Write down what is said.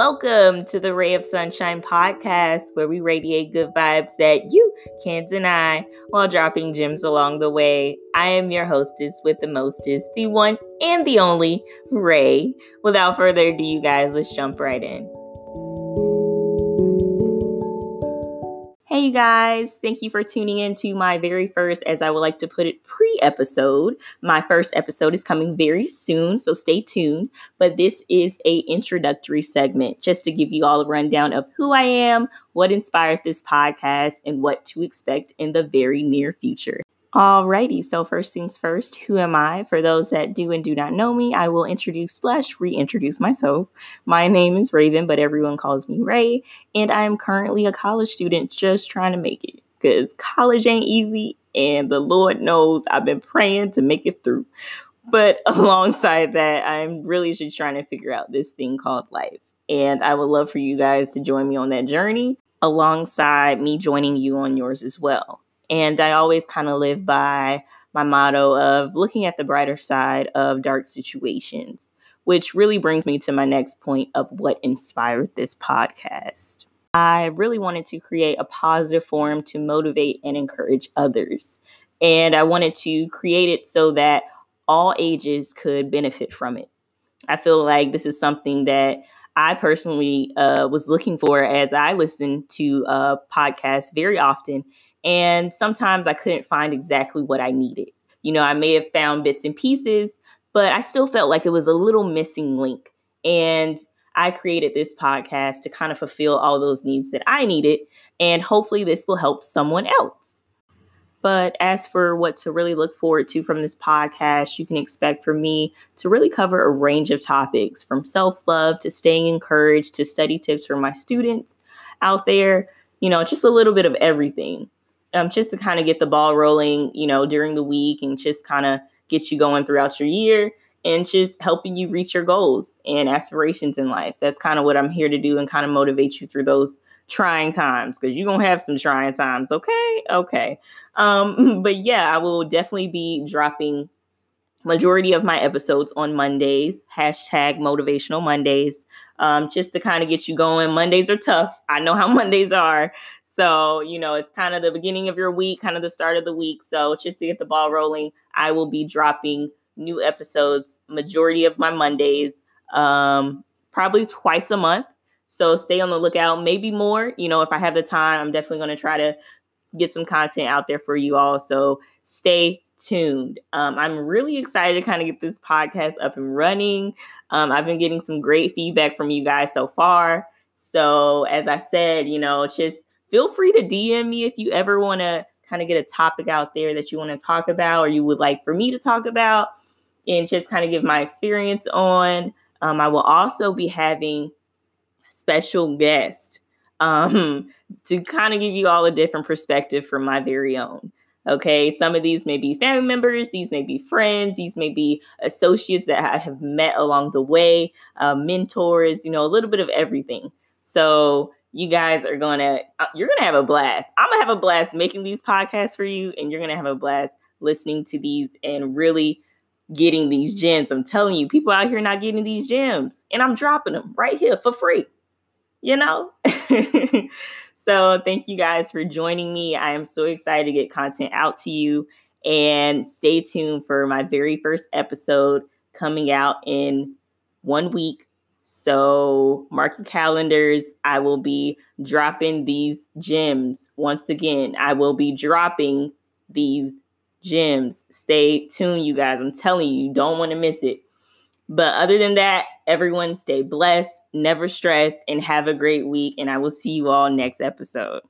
Welcome to the Ray of Sunshine podcast, where we radiate good vibes that you can't deny while dropping gems along the way. I am your hostess with the mostest, the one and the only Ray. Without further ado, you guys, let's jump right in. Hey, guys, thank you for tuning in to my very first, as I would like to put it, pre episode. My first episode is coming very soon, so stay tuned. But this is a introductory segment just to give you all a rundown of who I am, what inspired this podcast, and what to expect in the very near future. Alrighty, so first things first, who am I? For those that do and do not know me, I will introduce slash reintroduce myself. My name is Raven, but everyone calls me Ray, and I am currently a college student just trying to make it. Because college ain't easy, and the Lord knows I've been praying to make it through. But alongside that, I'm really just trying to figure out this thing called life. And I would love for you guys to join me on that journey alongside me joining you on yours as well. And I always kind of live by my motto of looking at the brighter side of dark situations, which really brings me to my next point of what inspired this podcast. I really wanted to create a positive forum to motivate and encourage others. And I wanted to create it so that all ages could benefit from it. I feel like this is something that I personally uh, was looking for as I listen to uh, podcasts very often and sometimes I couldn't find exactly what I needed. You know, I may have found bits and pieces, but I still felt like it was a little missing link. And I created this podcast to kind of fulfill all those needs that I needed. And hopefully, this will help someone else. But as for what to really look forward to from this podcast, you can expect for me to really cover a range of topics from self love to staying encouraged to study tips for my students out there. You know, just a little bit of everything um, just to kind of get the ball rolling, you know, during the week and just kind of get you going throughout your year and just helping you reach your goals and aspirations in life. That's kind of what I'm here to do and kind of motivate you through those trying times because you're going to have some trying times. Okay. Okay. Um, but yeah, I will definitely be dropping majority of my episodes on Mondays, hashtag motivational Mondays, um, just to kind of get you going. Mondays are tough. I know how Mondays are. So, you know, it's kind of the beginning of your week, kind of the start of the week. So, just to get the ball rolling, I will be dropping new episodes majority of my Mondays, um, probably twice a month. So, stay on the lookout, maybe more. You know, if I have the time, I'm definitely going to try to get some content out there for you all. So, stay tuned. Um, I'm really excited to kind of get this podcast up and running. Um, I've been getting some great feedback from you guys so far. So, as I said, you know, just feel free to DM me if you ever want to kind of get a topic out there that you want to talk about or you would like for me to talk about and just kind of give my experience on. Um, I will also be having special guests um, to kind of give you all a different perspective from my very own. Okay, some of these may be family members, these may be friends, these may be associates that I have met along the way, uh, mentors, you know, a little bit of everything. So you guys are gonna uh, you're gonna have a blast. I'm gonna have a blast making these podcasts for you, and you're gonna have a blast listening to these and really getting these gems. I'm telling you, people out here not getting these gems, and I'm dropping them right here for free. You know? so thank you guys for joining me. I am so excited to get content out to you. And stay tuned for my very first episode coming out in one week so mark your calendars. I will be dropping these gems once again. I will be dropping these gems. Stay tuned, you guys. I'm telling you, you don't want to miss it. But other than that, everyone stay blessed, never stress, and have a great week. And I will see you all next episode.